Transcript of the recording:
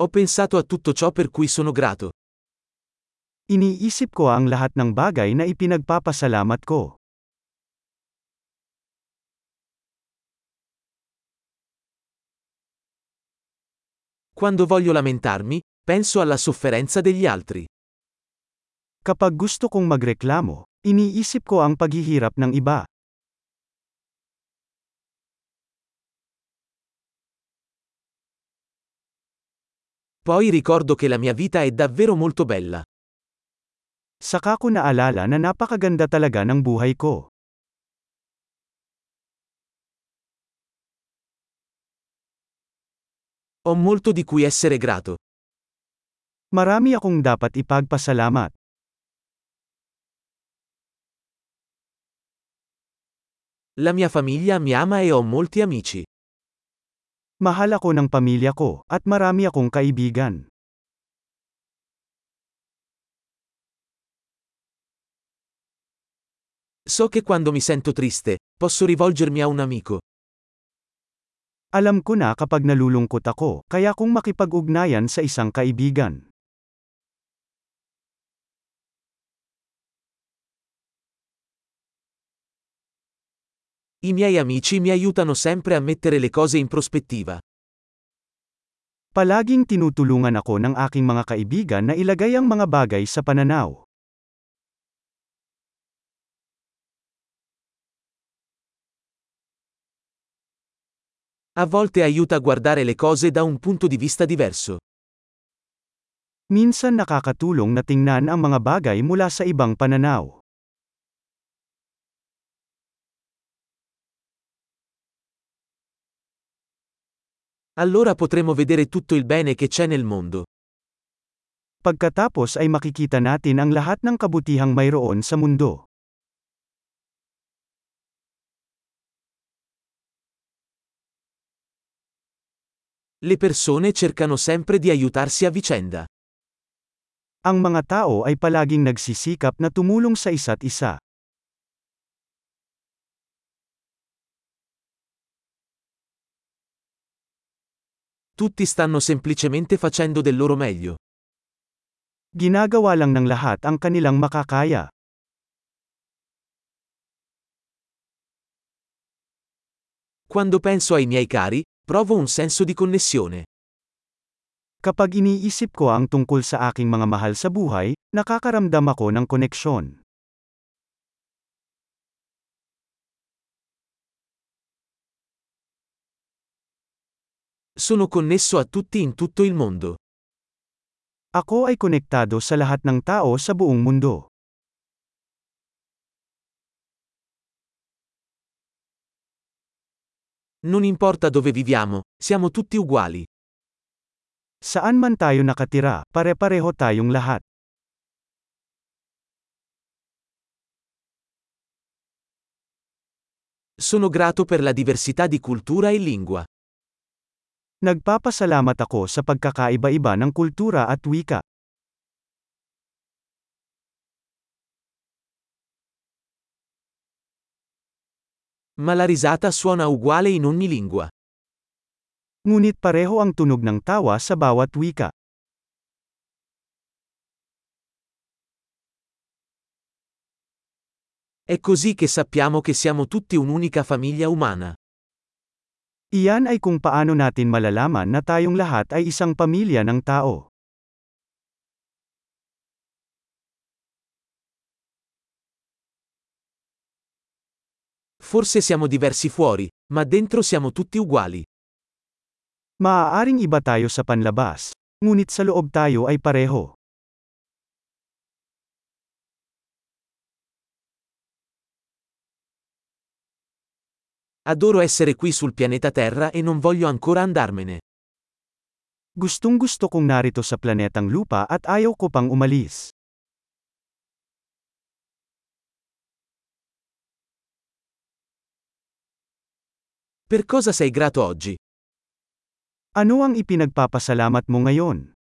Ho pensato a tutto ciò per cui sono grato. Iniisip ko ang lahat ng bagay na ipinagpapasalamat ko. Quando voglio lamentarmi, penso alla sofferenza degli altri. Kapag gusto kong magreklamo, iniisip ko ang paghihirap ng iba. Poi ricordo che la mia vita è davvero molto bella. Saka ko naalala na napakaganda talaga ng buhay ko. Ho molto di cui essere grato. Marami akong dapat ipagpasalamat. La mia famiglia mi ama e ho molti amici. Mahal ako ng pamilya ko, at marami akong kaibigan. So che quando mi sento triste, posso rivolgermi a un amico. Alam ko na kapag nalulungkot ako, kaya kong makipag-ugnayan sa isang kaibigan. I miei amici mi aiutano sempre a mettere le cose in prospettiva. Palaging tinutulungan ako ng aking mga kaibigan na ilagay ang mga bagay sa pananaw. A volte aiuta a guardare le cose da un punto di vista diverso. Minsan nakakatulong na tingnan ang mga bagay mula sa ibang pananaw. Allora potremo vedere tutto il bene che c'è nel mondo. Pagkatapos ay makikita natin ang lahat ng kabutihang mayroon sa mundo. Le persone cercano sempre di aiutarsi a vicenda. Ang mga tao ay palaging nagsisikap na tumulong sa isa't isa. Tutti stanno semplicemente facendo del loro meglio. Ginagawa lang ng lahat ang kanilang makakaya. Quando penso ai miei cari, provo un senso di connessione. Kapag iniisip ko ang tungkol sa aking mga mahal sa buhay, nakakaramdam ako ng koneksyon. Sono connesso a tutti in tutto il mondo. Ako ay konektado sa lahat ng tao sa buong mundo. Non importa dove viviamo, siamo tutti uguali. Saan man tayo nakatira, pare-pareho tayong lahat. Sono grato per la diversità di cultura e lingua. Nagpapasalamat ako sa pagkakaiba-iba ng kultura at wika. Ma la risata suona uguale in ogni lingua. Ngunit pareho ang tunog ng tawa sa bawat wika. È così che sappiamo che siamo tutti un'unica famiglia umana. Iyan ay kung paano natin malalaman na tayong lahat ay isang pamilya ng tao. Forse siamo diversi fuori, ma dentro siamo tutti uguali. Maaaring iba tayo sa panlabas, ngunit sa loob tayo ay pareho. Adoro essere qui sul pianeta Terra e non voglio ancora andarmene. Gustong gusto kong narito sa planetang lupa at ayaw ko pang umalis. Per cosa sei grato oggi? Ano ang ipinagpapasalamat mo ngayon?